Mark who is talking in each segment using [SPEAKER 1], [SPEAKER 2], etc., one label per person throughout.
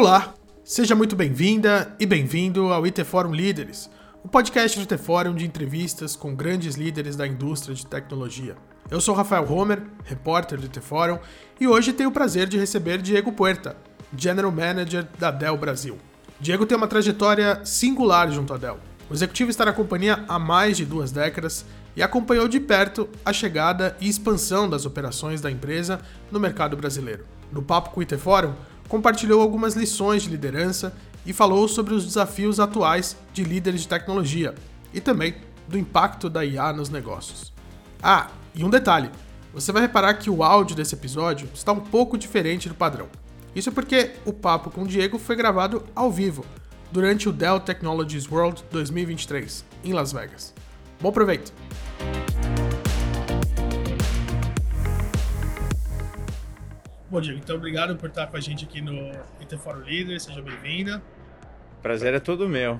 [SPEAKER 1] Olá, seja muito bem-vinda e bem-vindo ao IT Forum Líderes, o podcast do IT Forum de entrevistas com grandes líderes da indústria de tecnologia. Eu sou Rafael Homer, repórter do IT Forum, e hoje tenho o prazer de receber Diego Puerta, General Manager da Dell Brasil. Diego tem uma trajetória singular junto à Dell. O executivo está na companhia há mais de duas décadas e acompanhou de perto a chegada e expansão das operações da empresa no mercado brasileiro. No papo com o IT Forum, compartilhou algumas lições de liderança e falou sobre os desafios atuais de líderes de tecnologia e também do impacto da IA nos negócios. Ah, e um detalhe: você vai reparar que o áudio desse episódio está um pouco diferente do padrão. Isso porque o papo com o Diego foi gravado ao vivo, durante o Dell Technologies World 2023, em Las Vegas. Bom proveito! Bom, Diego, então obrigado por estar com a gente aqui no Interforo Líder, seja bem-vinda.
[SPEAKER 2] Prazer é todo meu.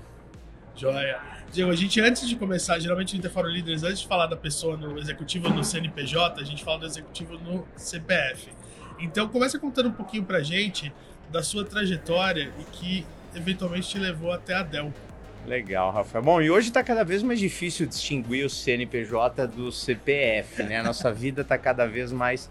[SPEAKER 1] Joia. Diego, a gente antes de começar, geralmente no Interforo Líderes, antes de falar da pessoa no executivo no CNPJ, a gente fala do executivo no CPF. Então começa contando um pouquinho pra gente da sua trajetória e que eventualmente te levou até a Dell.
[SPEAKER 2] Legal, Rafael. Bom, e hoje está cada vez mais difícil distinguir o CNPJ do CPF, né? A nossa vida está cada vez mais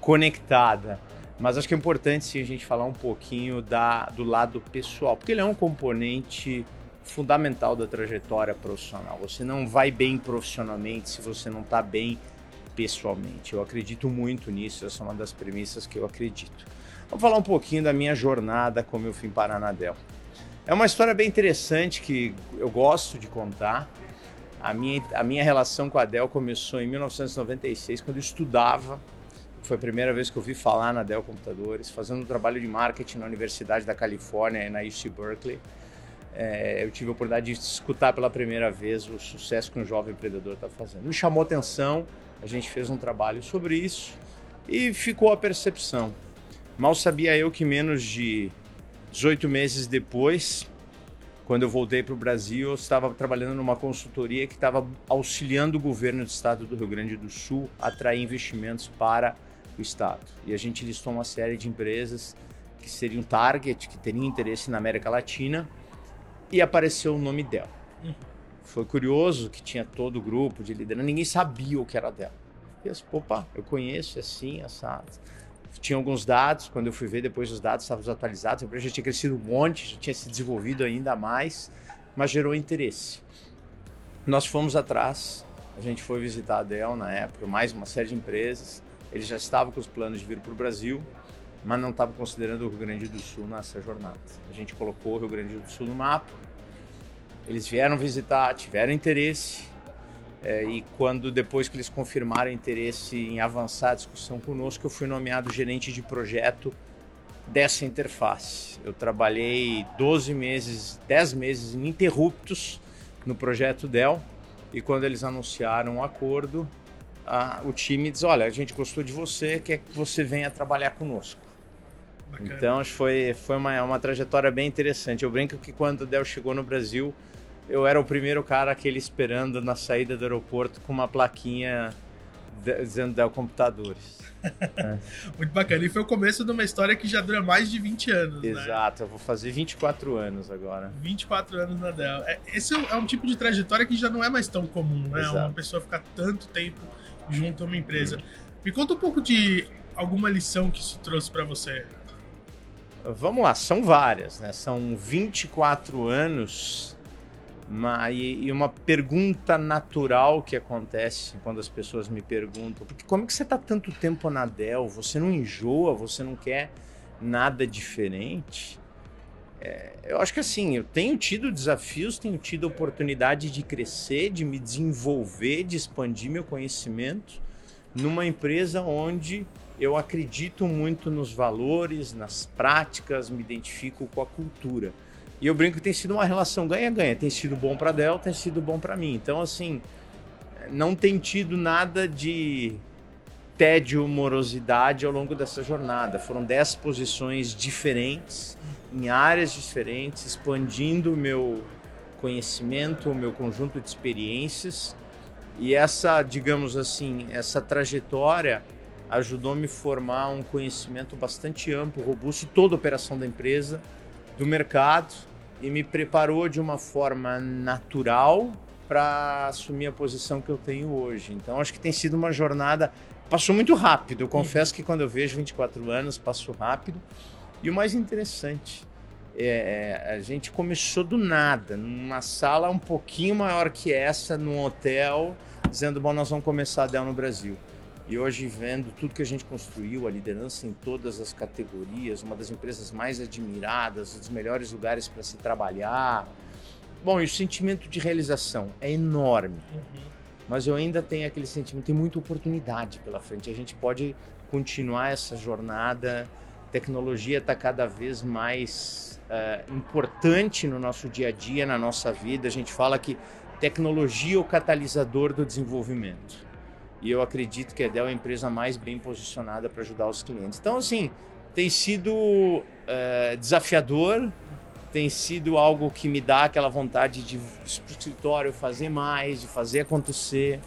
[SPEAKER 2] conectada. Mas acho que é importante sim a gente falar um pouquinho da, do lado pessoal, porque ele é um componente fundamental da trajetória profissional. Você não vai bem profissionalmente se você não está bem pessoalmente. Eu acredito muito nisso, essa é uma das premissas que eu acredito. Vou falar um pouquinho da minha jornada como eu fui parar na Dell. É uma história bem interessante que eu gosto de contar. A minha, a minha relação com a Dell começou em 1996, quando eu estudava foi a primeira vez que eu vi falar na Dell Computadores, fazendo um trabalho de marketing na Universidade da Califórnia, na UC Berkeley. É, eu tive a oportunidade de escutar pela primeira vez o sucesso que um jovem empreendedor está fazendo. Me chamou atenção, a gente fez um trabalho sobre isso e ficou a percepção. Mal sabia eu que menos de 18 meses depois, quando eu voltei para o Brasil, eu estava trabalhando numa consultoria que estava auxiliando o governo do estado do Rio Grande do Sul a atrair investimentos para o Estado. E a gente listou uma série de empresas que seriam target, que teriam interesse na América Latina, e apareceu o nome dela. Uhum. Foi curioso que tinha todo o grupo de liderança, ninguém sabia o que era dela. E eu disse, opa, eu conheço, é assim, assado. Tinha alguns dados, quando eu fui ver depois os dados estavam atualizados, a empresa já tinha crescido um monte, já tinha se desenvolvido ainda mais, mas gerou interesse. Nós fomos atrás, a gente foi visitar a Dell na época, mais uma série de empresas, ele já estava com os planos de vir para o Brasil, mas não estava considerando o Rio Grande do Sul nessa jornada. A gente colocou o Rio Grande do Sul no mapa, eles vieram visitar, tiveram interesse, é, e quando depois que eles confirmaram interesse em avançar a discussão conosco, eu fui nomeado gerente de projeto dessa interface. Eu trabalhei 12 meses, 10 meses ininterruptos no projeto Dell, e quando eles anunciaram o um acordo, a, o time diz: olha, a gente gostou de você, quer que você venha trabalhar conosco. Bacana. Então foi, foi uma, uma trajetória bem interessante. Eu brinco que quando o Dell chegou no Brasil, eu era o primeiro cara que ele esperando na saída do aeroporto com uma plaquinha dizendo Dell Computadores.
[SPEAKER 1] é. Muito bacana. E foi o começo de uma história que já dura mais de 20 anos.
[SPEAKER 2] Né? Exato, né? eu vou fazer 24 anos agora.
[SPEAKER 1] 24 anos na Dell. É, esse é um tipo de trajetória que já não é mais tão comum, né? Exato. Uma pessoa ficar tanto tempo junto a uma empresa. Me conta um pouco de alguma lição que isso trouxe para você.
[SPEAKER 2] Vamos lá, são várias, né? São 24 anos e, uma pergunta natural que acontece quando as pessoas me perguntam: porque como é que você está tanto tempo na Dell? Você não enjoa? Você não quer nada diferente? É, eu acho que assim, eu tenho tido desafios, tenho tido oportunidade de crescer, de me desenvolver, de expandir meu conhecimento numa empresa onde eu acredito muito nos valores, nas práticas, me identifico com a cultura. E eu brinco que tem sido uma relação ganha-ganha, tem sido bom para Dell, tem sido bom para mim. Então, assim, não tem tido nada de tédio, morosidade ao longo dessa jornada. Foram 10 posições diferentes em áreas diferentes, expandindo o meu conhecimento, o meu conjunto de experiências. E essa, digamos assim, essa trajetória ajudou a me formar um conhecimento bastante amplo, robusto de toda a operação da empresa, do mercado e me preparou de uma forma natural para assumir a posição que eu tenho hoje. Então, acho que tem sido uma jornada. Passou muito rápido. Eu confesso que quando eu vejo 24 anos, passou rápido. E o mais interessante, é, é, a gente começou do nada, numa sala um pouquinho maior que essa, num hotel, dizendo: bom, nós vamos começar a Dell no Brasil. E hoje, vendo tudo que a gente construiu, a liderança em todas as categorias, uma das empresas mais admiradas, um dos melhores lugares para se trabalhar. Bom, e o sentimento de realização é enorme. Uhum. Mas eu ainda tenho aquele sentimento, tem muita oportunidade pela frente. A gente pode continuar essa jornada. Tecnologia está cada vez mais uh, importante no nosso dia a dia, na nossa vida. A gente fala que tecnologia é o catalisador do desenvolvimento. E eu acredito que a Dell é a empresa mais bem posicionada para ajudar os clientes. Então, assim, tem sido uh, desafiador, tem sido algo que me dá aquela vontade de o escritório fazer mais, de fazer acontecer.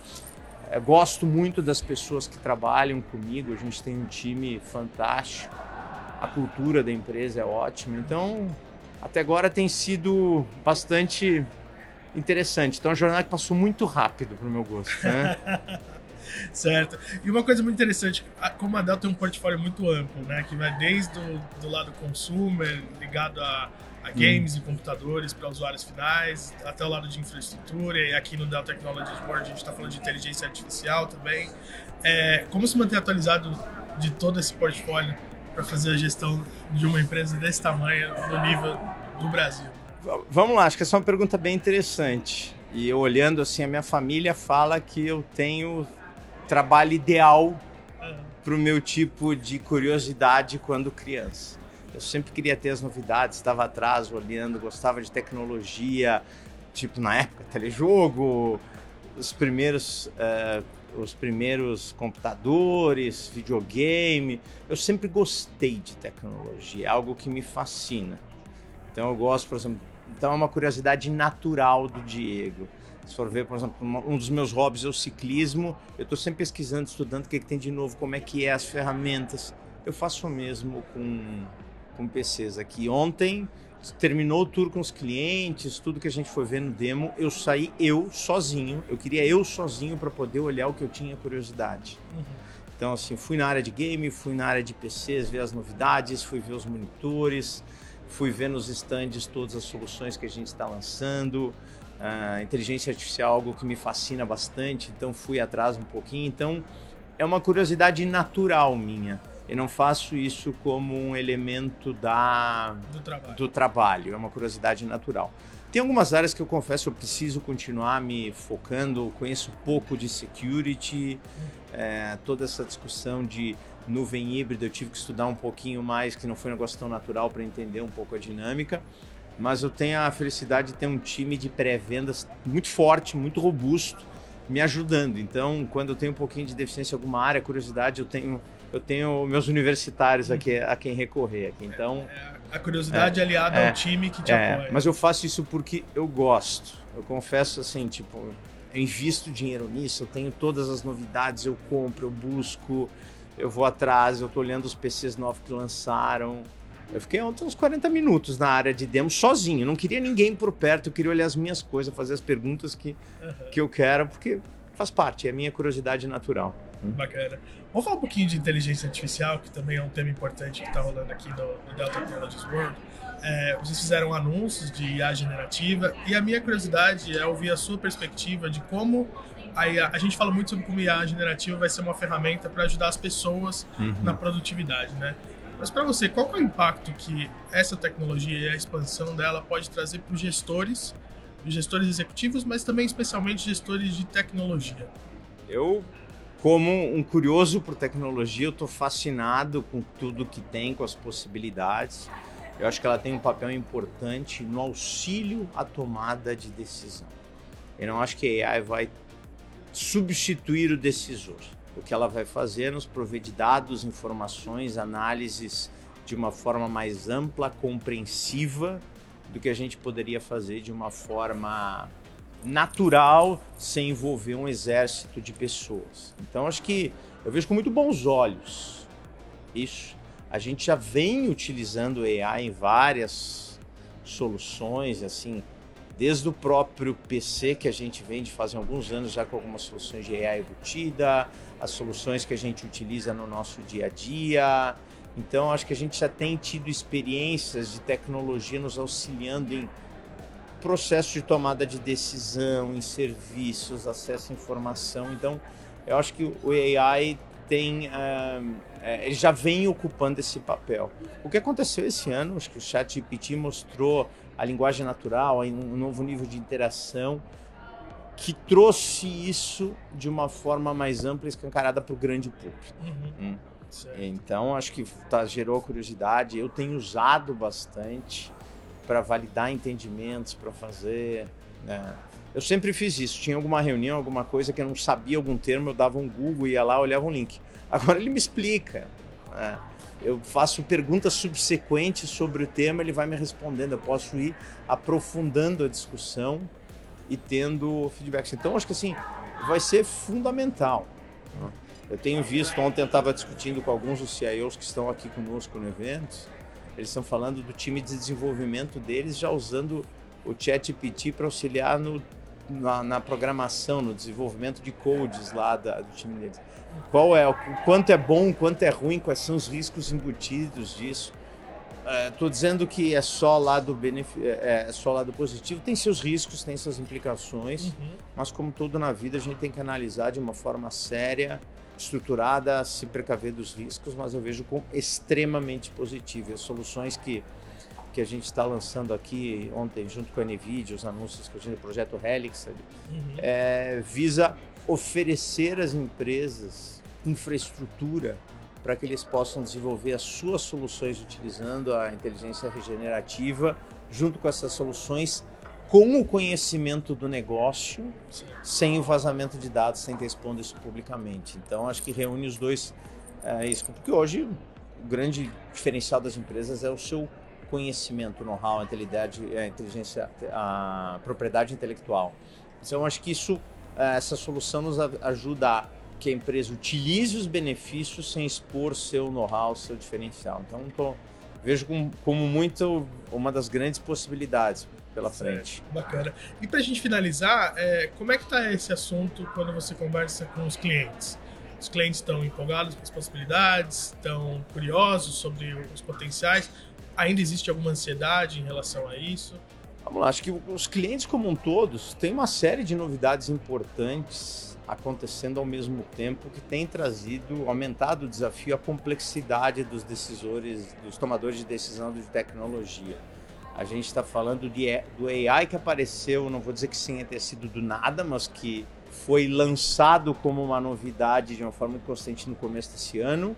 [SPEAKER 2] Eu gosto muito das pessoas que trabalham comigo, a gente tem um time fantástico, a cultura da empresa é ótima. Então, até agora tem sido bastante interessante. Então, a jornada passou muito rápido para o meu gosto. Né?
[SPEAKER 1] certo. E uma coisa muito interessante, como a Dell tem um portfólio muito amplo, né? Que vai desde do, do lado consumer, ligado a, a hum. games hum. e computadores para usuários finais, até o lado de infraestrutura, e aqui no Dell Technologies Board a gente está falando de inteligência artificial também. É, como se manter atualizado de todo esse portfólio para fazer a gestão de uma empresa desse tamanho no nível do Brasil?
[SPEAKER 2] Vamos lá, acho que essa é uma pergunta bem interessante. E eu olhando assim, a minha família fala que eu tenho trabalho ideal para o meu tipo de curiosidade quando criança. Eu sempre queria ter as novidades, estava atrás olhando, gostava de tecnologia, tipo na época telejogo, os primeiros uh, os primeiros computadores, videogame. Eu sempre gostei de tecnologia, é algo que me fascina. Então eu gosto, por exemplo, então é uma curiosidade natural do Diego. Se for ver, por exemplo, um dos meus hobbies é o ciclismo. Eu estou sempre pesquisando, estudando o que, é que tem de novo, como é que é as ferramentas. Eu faço o mesmo com, com PCs aqui. Ontem terminou o tour com os clientes, tudo que a gente foi ver no demo, eu saí eu sozinho. Eu queria eu sozinho para poder olhar o que eu tinha curiosidade. Uhum. Então, assim, fui na área de game, fui na área de PCs, ver as novidades, fui ver os monitores, fui ver nos stands todas as soluções que a gente está lançando. A inteligência artificial é algo que me fascina bastante, então fui atrás um pouquinho. Então é uma curiosidade natural minha. Eu não faço isso como um elemento da,
[SPEAKER 1] do, trabalho.
[SPEAKER 2] do trabalho, é uma curiosidade natural. Tem algumas áreas que eu confesso eu preciso continuar me focando. conheço pouco de security, é, toda essa discussão de nuvem híbrida eu tive que estudar um pouquinho mais, que não foi um negócio tão natural para entender um pouco a dinâmica mas eu tenho a felicidade de ter um time de pré-vendas muito forte, muito robusto, me ajudando. Então, quando eu tenho um pouquinho de deficiência em alguma área, curiosidade, eu tenho eu tenho meus universitários aqui a quem recorrer aqui. Então,
[SPEAKER 1] é, a curiosidade é, aliada é, ao time que te é, apoia.
[SPEAKER 2] Mas eu faço isso porque eu gosto. Eu confesso assim, tipo, eu invisto dinheiro nisso, eu tenho todas as novidades, eu compro, eu busco, eu vou atrás, eu tô olhando os PCs novos que lançaram. Eu fiquei ontem uns 40 minutos na área de demo sozinho. Não queria ninguém por perto, eu queria olhar as minhas coisas, fazer as perguntas que, uhum. que eu quero, porque faz parte, é a minha curiosidade natural.
[SPEAKER 1] Hum. Bacana. Vamos falar um pouquinho de inteligência artificial, que também é um tema importante que está rolando aqui no, no Delta Technologies World. É, vocês fizeram anúncios de IA generativa e a minha curiosidade é ouvir a sua perspectiva de como a, IA, a gente fala muito sobre como IA generativa vai ser uma ferramenta para ajudar as pessoas uhum. na produtividade, né? Mas para você, qual é o impacto que essa tecnologia e a expansão dela pode trazer para os gestores, os gestores executivos, mas também especialmente gestores de tecnologia?
[SPEAKER 2] Eu, como um curioso por tecnologia, eu estou fascinado com tudo que tem, com as possibilidades. Eu acho que ela tem um papel importante no auxílio à tomada de decisão. Eu não acho que a AI vai substituir o decisor o que ela vai fazer é nos prover de dados, informações, análises de uma forma mais ampla, compreensiva do que a gente poderia fazer de uma forma natural, sem envolver um exército de pessoas. Então acho que eu vejo com muito bons olhos isso. A gente já vem utilizando AI em várias soluções, assim, desde o próprio PC que a gente vende fazem alguns anos já com algumas soluções de AI embutida, as soluções que a gente utiliza no nosso dia a dia. Então, acho que a gente já tem tido experiências de tecnologia nos auxiliando em processo de tomada de decisão, em serviços, acesso à informação. Então, eu acho que o AI tem, uh, ele já vem ocupando esse papel. O que aconteceu esse ano, acho que o ChatGPT mostrou a linguagem natural, um novo nível de interação que trouxe isso de uma forma mais ampla e escancarada para o grande público. Uhum. Hum. Então, acho que tá, gerou curiosidade. Eu tenho usado bastante para validar entendimentos, para fazer. Né? Eu sempre fiz isso. Tinha alguma reunião, alguma coisa que eu não sabia algum termo, eu dava um Google, ia lá, olhava um link. Agora ele me explica. Né? eu faço perguntas subsequentes sobre o tema, ele vai me respondendo. Eu posso ir aprofundando a discussão e tendo feedbacks. Então, acho que assim, vai ser fundamental. Eu tenho visto, ontem eu estava discutindo com alguns dos CIOs que estão aqui conosco no evento, eles estão falando do time de desenvolvimento deles já usando o ChatGPT para auxiliar no, na, na, programação, no desenvolvimento de codes lá da, do time deles qual é, o quanto é bom, quanto é ruim, quais são os riscos embutidos disso. Estou é, dizendo que é só lado benef... É, é só lado positivo, tem seus riscos, tem suas implicações, uhum. mas como tudo na vida a gente tem que analisar de uma forma séria, estruturada, se precaver dos riscos, mas eu vejo como extremamente positivo. As soluções que que a gente está lançando aqui ontem junto com a NVIDIA, os anúncios que a gente, o projeto Helix, uhum. é, visa oferecer às empresas infraestrutura para que eles possam desenvolver as suas soluções utilizando a inteligência regenerativa, junto com essas soluções, com o conhecimento do negócio, sem o vazamento de dados, sem ter expondo isso publicamente. Então, acho que reúne os dois, é, isso, porque hoje o grande diferencial das empresas é o seu conhecimento, know-how, a inteligência, a propriedade intelectual. Então, acho que isso é, essa solução nos ajuda a que a empresa utilize os benefícios sem expor seu know-how, seu diferencial. Então, tô, vejo como, como, muito uma das grandes possibilidades pela certo, frente.
[SPEAKER 1] Bacana. E para a gente finalizar, é, como é que está esse assunto quando você conversa com os clientes? Os clientes estão empolgados com as possibilidades, estão curiosos sobre os potenciais. Ainda existe alguma ansiedade em relação a isso?
[SPEAKER 2] Vamos lá, acho que os clientes como um todos têm uma série de novidades importantes acontecendo ao mesmo tempo que tem trazido, aumentado o desafio, a complexidade dos decisores, dos tomadores de decisão de tecnologia. A gente está falando de, do AI que apareceu, não vou dizer que sim ter sido do nada, mas que foi lançado como uma novidade de uma forma constante no começo desse ano.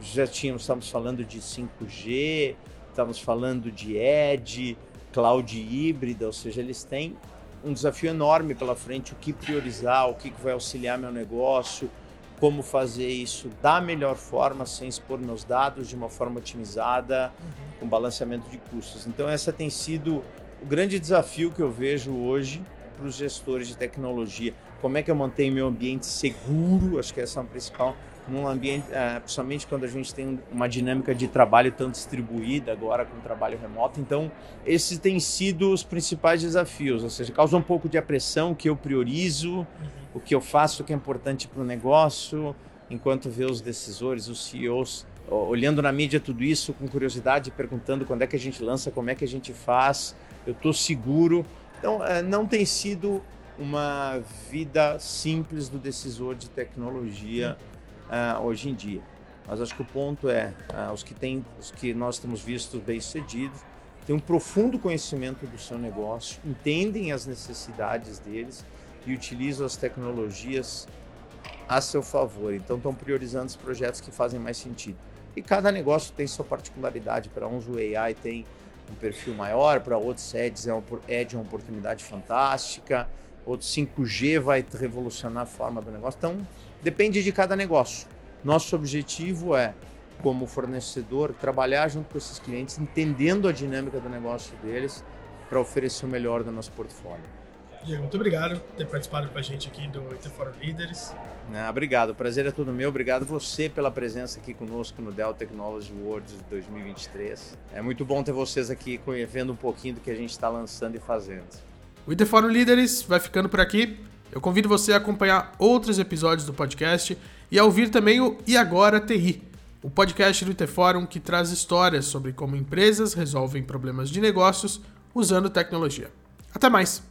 [SPEAKER 2] Já tínhamos, estamos falando de 5G, estamos falando de Edge, cloud híbrida, ou seja, eles têm um desafio enorme pela frente, o que priorizar, o que vai auxiliar meu negócio, como fazer isso da melhor forma, sem expor meus dados de uma forma otimizada, uhum. com balanceamento de custos. Então, essa tem sido o grande desafio que eu vejo hoje para os gestores de tecnologia. Como é que eu mantenho meu ambiente seguro? Acho que essa é a principal num ambiente, é, principalmente quando a gente tem uma dinâmica de trabalho tão distribuída agora com o trabalho remoto. Então, esses têm sido os principais desafios, ou seja, causa um pouco de apressão, que eu priorizo, uhum. o que eu faço, o que é importante para o negócio, enquanto vê os decisores, os CEOs olhando na mídia tudo isso com curiosidade, perguntando quando é que a gente lança, como é que a gente faz, eu estou seguro. Então, é, não tem sido uma vida simples do decisor de tecnologia. Uhum uh, hoje em dia. Mas acho que o ponto é, uh, os que tem, os que nós temos visto bem sucedidos, têm um profundo conhecimento do seu negócio, entendem as necessidades deles e utilizam as tecnologias a seu favor. Então estão priorizando os projetos que fazem mais sentido. E cada negócio tem sua particularidade. Para uns o AI tem um perfil maior, para outros Edge é, é uma oportunidade fantástica, outros 5G vai revolucionar a forma do negócio. Então Depende de cada negócio. Nosso objetivo é, como fornecedor, trabalhar junto com esses clientes, entendendo a dinâmica do negócio deles, para oferecer o melhor do nosso portfólio.
[SPEAKER 1] Diego, muito obrigado por ter participado com a gente aqui do IT Forum Líderes.
[SPEAKER 2] Ah, obrigado, o prazer é todo meu. Obrigado você pela presença aqui conosco no Dell Technology Awards 2023. É muito bom ter vocês aqui vendo um pouquinho do que a gente está lançando e fazendo.
[SPEAKER 1] O IT Forum Líderes vai ficando por aqui. Eu convido você a acompanhar outros episódios do podcast e a ouvir também o E Agora TI, o podcast do IT Forum que traz histórias sobre como empresas resolvem problemas de negócios usando tecnologia. Até mais!